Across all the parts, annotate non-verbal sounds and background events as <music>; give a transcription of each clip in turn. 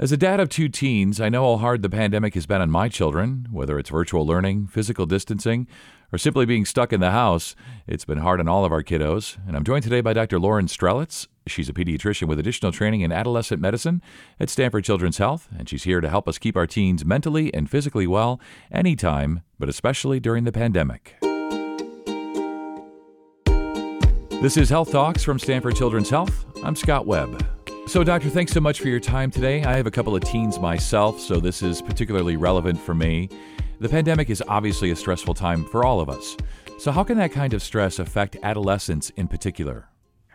As a dad of two teens, I know how hard the pandemic has been on my children, whether it's virtual learning, physical distancing, or simply being stuck in the house. It's been hard on all of our kiddos. And I'm joined today by Dr. Lauren Strelitz. She's a pediatrician with additional training in adolescent medicine at Stanford Children's Health, and she's here to help us keep our teens mentally and physically well anytime, but especially during the pandemic. This is Health Talks from Stanford Children's Health. I'm Scott Webb. So, Doctor, thanks so much for your time today. I have a couple of teens myself, so this is particularly relevant for me. The pandemic is obviously a stressful time for all of us. So, how can that kind of stress affect adolescents in particular?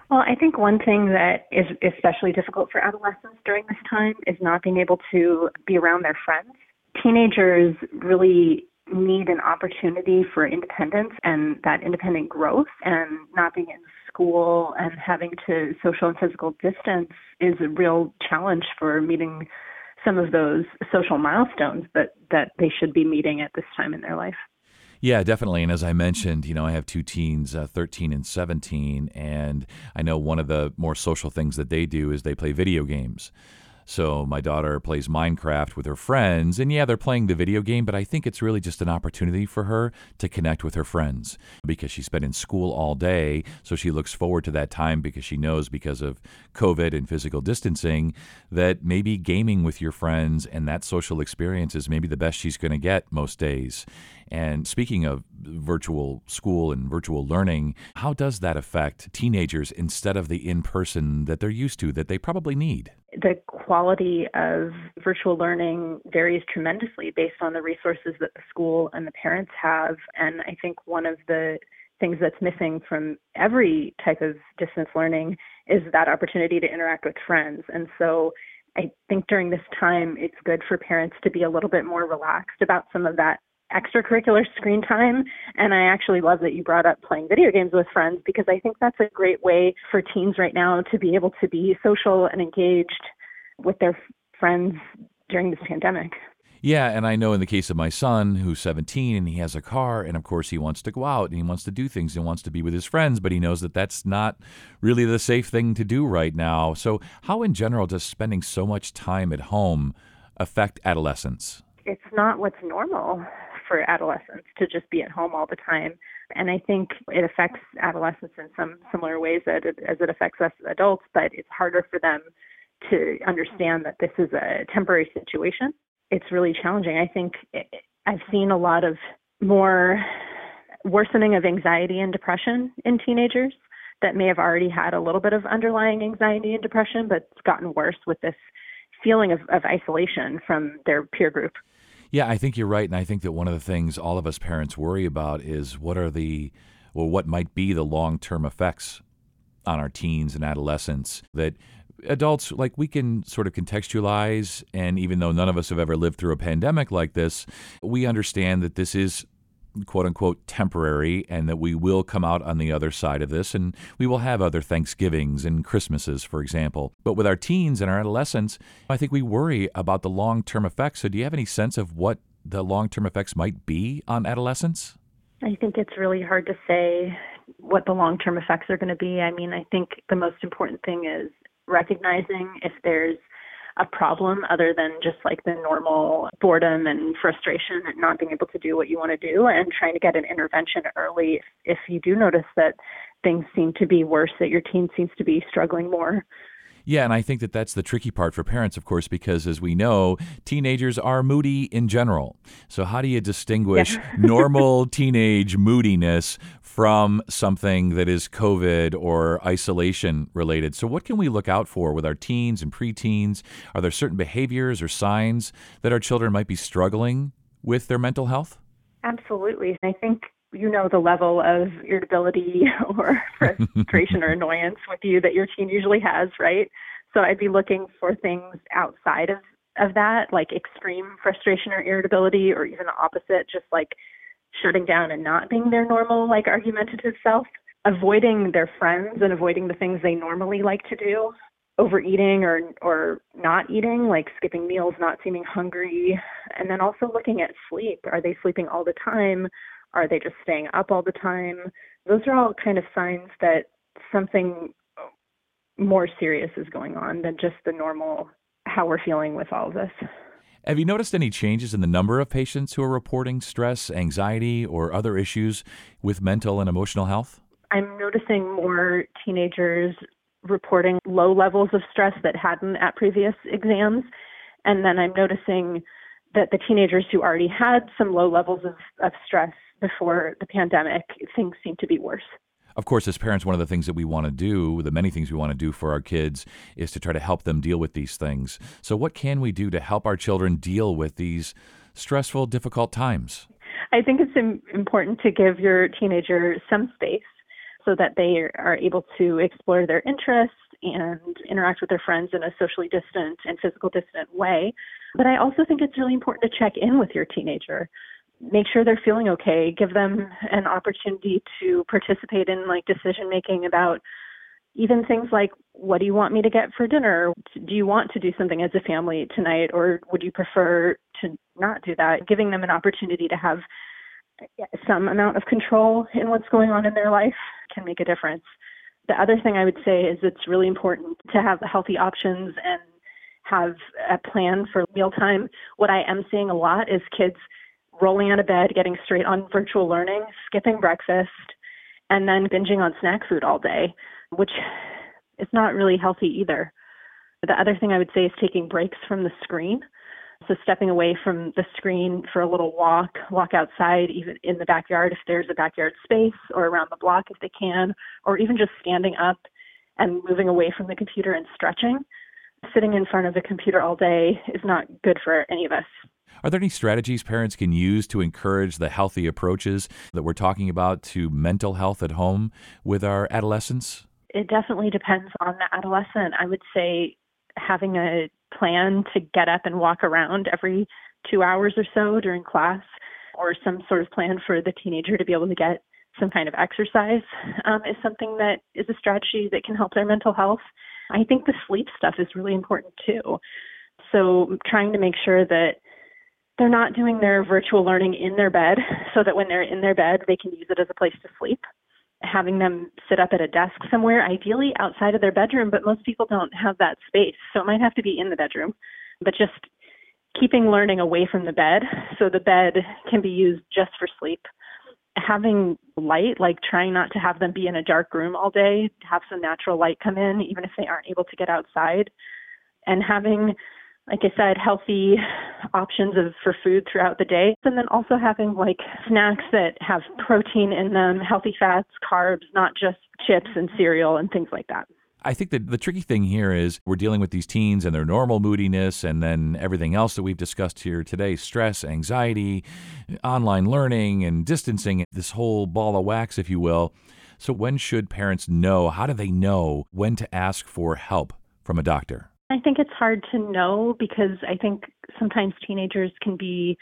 Well, I think one thing that is especially difficult for adolescents during this time is not being able to be around their friends. Teenagers really need an opportunity for independence and that independent growth and not being in school and having to social and physical distance is a real challenge for meeting some of those social milestones that, that they should be meeting at this time in their life. Yeah, definitely. And as I mentioned, you know, I have two teens, uh, 13 and 17, and I know one of the more social things that they do is they play video games. So my daughter plays Minecraft with her friends, and yeah, they're playing the video game, but I think it's really just an opportunity for her to connect with her friends because she's been in school all day. So she looks forward to that time because she knows because of COVID and physical distancing that maybe gaming with your friends and that social experience is maybe the best she's going to get most days. And speaking of virtual school and virtual learning, how does that affect teenagers instead of the in person that they're used to, that they probably need? The quality of virtual learning varies tremendously based on the resources that the school and the parents have. And I think one of the things that's missing from every type of distance learning is that opportunity to interact with friends. And so I think during this time, it's good for parents to be a little bit more relaxed about some of that extracurricular screen time. And I actually love that you brought up playing video games with friends because I think that's a great way for teens right now to be able to be social and engaged with their friends during this pandemic. Yeah, and I know in the case of my son, who's 17 and he has a car, and of course he wants to go out and he wants to do things and wants to be with his friends, but he knows that that's not really the safe thing to do right now. So, how in general does spending so much time at home affect adolescence? It's not what's normal for adolescents to just be at home all the time. And I think it affects adolescents in some similar ways that it, as it affects us adults, but it's harder for them to understand that this is a temporary situation. It's really challenging. I think I've seen a lot of more worsening of anxiety and depression in teenagers that may have already had a little bit of underlying anxiety and depression, but it's gotten worse with this feeling of, of isolation from their peer group. Yeah, I think you're right. And I think that one of the things all of us parents worry about is what are the, well, what might be the long term effects on our teens and adolescents that adults like we can sort of contextualize and even though none of us have ever lived through a pandemic like this we understand that this is quote unquote temporary and that we will come out on the other side of this and we will have other Thanksgivings and Christmases, for example. But with our teens and our adolescents, I think we worry about the long term effects. So, do you have any sense of what the long term effects might be on adolescents? I think it's really hard to say what the long term effects are going to be. I mean, I think the most important thing is recognizing if there's a problem other than just like the normal boredom and frustration and not being able to do what you want to do and trying to get an intervention early. If, you do notice that things seem to be worse that your teen seems to be struggling more yeah, and I think that that's the tricky part for parents, of course, because as we know, teenagers are moody in general. So, how do you distinguish yeah. <laughs> normal teenage moodiness from something that is COVID or isolation related? So, what can we look out for with our teens and preteens? Are there certain behaviors or signs that our children might be struggling with their mental health? Absolutely. I think you know the level of irritability <laughs> or frustration or <laughs> annoyance with you that your teen usually has, right? So I'd be looking for things outside of of that, like extreme frustration or irritability, or even the opposite, just like shutting down and not being their normal, like argumentative self, avoiding their friends and avoiding the things they normally like to do, overeating or or not eating, like skipping meals, not seeming hungry, and then also looking at sleep. Are they sleeping all the time? Are they just staying up all the time? Those are all kind of signs that something more serious is going on than just the normal how we're feeling with all of this. Have you noticed any changes in the number of patients who are reporting stress, anxiety, or other issues with mental and emotional health? I'm noticing more teenagers reporting low levels of stress that hadn't at previous exams. And then I'm noticing that the teenagers who already had some low levels of, of stress before the pandemic, things seem to be worse. Of course, as parents, one of the things that we want to do, the many things we want to do for our kids, is to try to help them deal with these things. So, what can we do to help our children deal with these stressful, difficult times? I think it's important to give your teenager some space so that they are able to explore their interests and interact with their friends in a socially distant and physical distant way. But I also think it's really important to check in with your teenager. Make sure they're feeling okay, give them an opportunity to participate in like decision making about even things like what do you want me to get for dinner? Do you want to do something as a family tonight or would you prefer to not do that? Giving them an opportunity to have some amount of control in what's going on in their life can make a difference. The other thing I would say is it's really important to have healthy options and have a plan for mealtime. What I am seeing a lot is kids rolling out of bed, getting straight on virtual learning, skipping breakfast, and then binging on snack food all day, which is not really healthy either. The other thing I would say is taking breaks from the screen. So stepping away from the screen for a little walk, walk outside, even in the backyard if there's a backyard space, or around the block if they can, or even just standing up and moving away from the computer and stretching. Sitting in front of the computer all day is not good for any of us. Are there any strategies parents can use to encourage the healthy approaches that we're talking about to mental health at home with our adolescents? It definitely depends on the adolescent. I would say having a plan to get up and walk around every two hours or so during class, or some sort of plan for the teenager to be able to get some kind of exercise um, is something that is a strategy that can help their mental health. I think the sleep stuff is really important too. So, trying to make sure that they're not doing their virtual learning in their bed so that when they're in their bed, they can use it as a place to sleep having them sit up at a desk somewhere, ideally outside of their bedroom, but most people don't have that space. So it might have to be in the bedroom, but just keeping learning away from the bed so the bed can be used just for sleep. Having light, like trying not to have them be in a dark room all day, have some natural light come in, even if they aren't able to get outside. And having like I said, healthy options of for food throughout the day. And then also having like snacks that have protein in them, healthy fats, carbs, not just chips and cereal and things like that. I think that the tricky thing here is we're dealing with these teens and their normal moodiness and then everything else that we've discussed here today stress, anxiety, online learning, and distancing, this whole ball of wax, if you will. So, when should parents know? How do they know when to ask for help from a doctor? I think it's hard to know because I think sometimes teenagers can be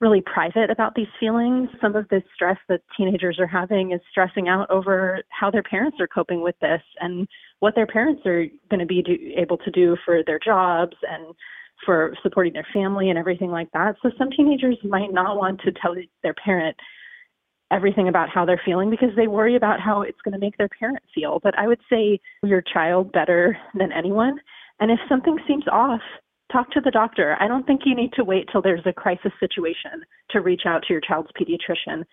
really private about these feelings. Some of the stress that teenagers are having is stressing out over how their parents are coping with this and what their parents are going to be do, able to do for their jobs and for supporting their family and everything like that. So some teenagers might not want to tell their parent everything about how they're feeling because they worry about how it's going to make their parent feel. But I would say your child better than anyone and if something seems off, talk to the doctor. I don't think you need to wait till there's a crisis situation to reach out to your child's pediatrician.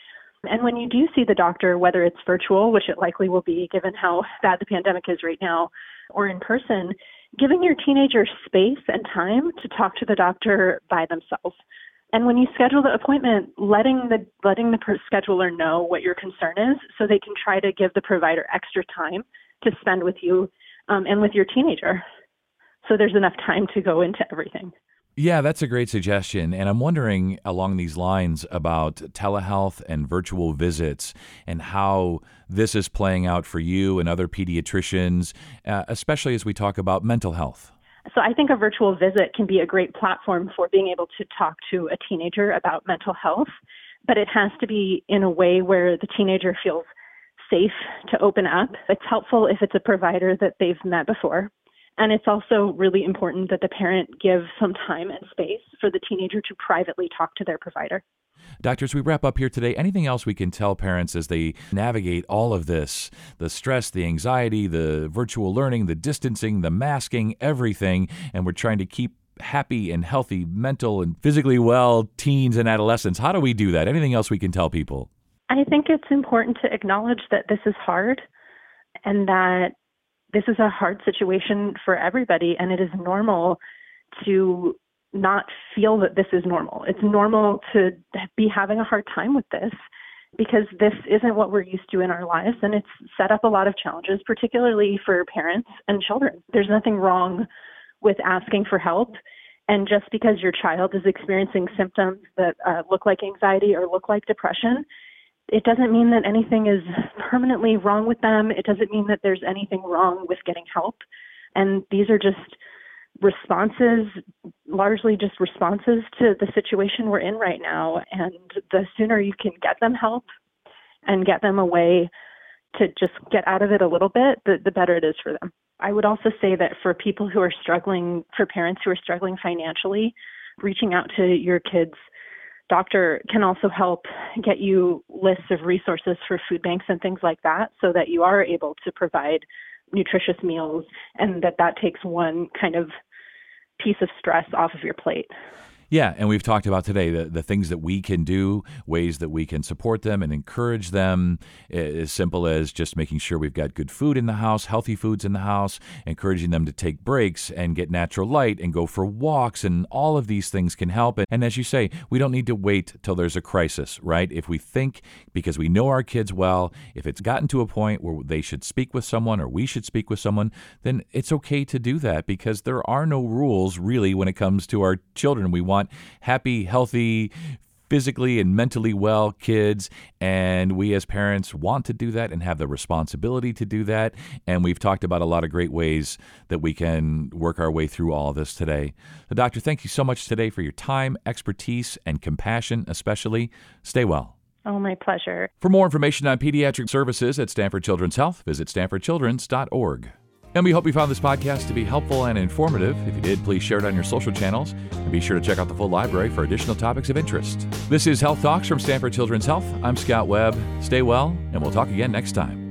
And when you do see the doctor, whether it's virtual, which it likely will be given how bad the pandemic is right now, or in person, giving your teenager space and time to talk to the doctor by themselves. And when you schedule the appointment, letting the letting the scheduler know what your concern is, so they can try to give the provider extra time to spend with you um, and with your teenager so there's enough time to go into everything. Yeah, that's a great suggestion. And I'm wondering along these lines about telehealth and virtual visits and how this is playing out for you and other pediatricians, uh, especially as we talk about mental health. So I think a virtual visit can be a great platform for being able to talk to a teenager about mental health, but it has to be in a way where the teenager feels safe to open up. It's helpful if it's a provider that they've met before And it's also really important that the parent give some time and space for the teenager to privately talk to their provider. Doctors, we wrap up here today. Anything else we can tell parents as they navigate all of this the stress, the anxiety, the virtual learning, the distancing, the masking, everything, and we're trying to keep happy and healthy, mental and physically well teens and adolescents? How do we do that? Anything else we can tell people? I think it's important to acknowledge that this is hard and that this is a hard situation for everybody, and it is normal to not feel that this is normal. It's normal to be having a hard time with this because this isn't what we're used to in our lives and it's set up a lot of challenges, particularly for parents and children. There's nothing wrong with asking for help. And just because your child is experiencing symptoms that uh, look like anxiety or look like depression, it doesn't mean that anything is permanently wrong with them. It doesn't mean that there's anything wrong with getting help. And these are just responses, largely just responses to the situation we're in right now. And the sooner you can get them help and get them away to just get out of it a little bit, the, the better it is for them. I would also say that for people who are struggling, for parents who are struggling financially, reaching out to your kids' doctor can also help get you lists of resources for food banks and things like that so that you are able to provide nutritious meals and that that takes one kind of piece of stress off of your plate. Yeah, and we've talked about today the, the things that we can do, ways that we can support them and encourage them, as simple as just making sure we've got good food in the house, healthy foods in the house, encouraging them to take breaks and get natural light and go for walks, and all of these things can help. And as you say, we don't need to wait till there's a crisis, right? If we think, because we know our kids well, if it's gotten to a point where they should speak with someone or we should speak with someone, then it's okay to do that because there are no rules really when it comes to our children. We want want happy, healthy, physically and mentally well kids. And we as parents want to do that and have the responsibility to do that. And we've talked about a lot of great ways that we can work our way through all of this today. The doctor, thank you so much today for your time, expertise, and compassion, especially. Stay well. Oh, my pleasure. For more information on pediatric services at Stanford Children's Health, visit stanfordchildren's.org. And we hope you found this podcast to be helpful and informative. If you did, please share it on your social channels and be sure to check out the full library for additional topics of interest. This is Health Talks from Stanford Children's Health. I'm Scott Webb. Stay well, and we'll talk again next time.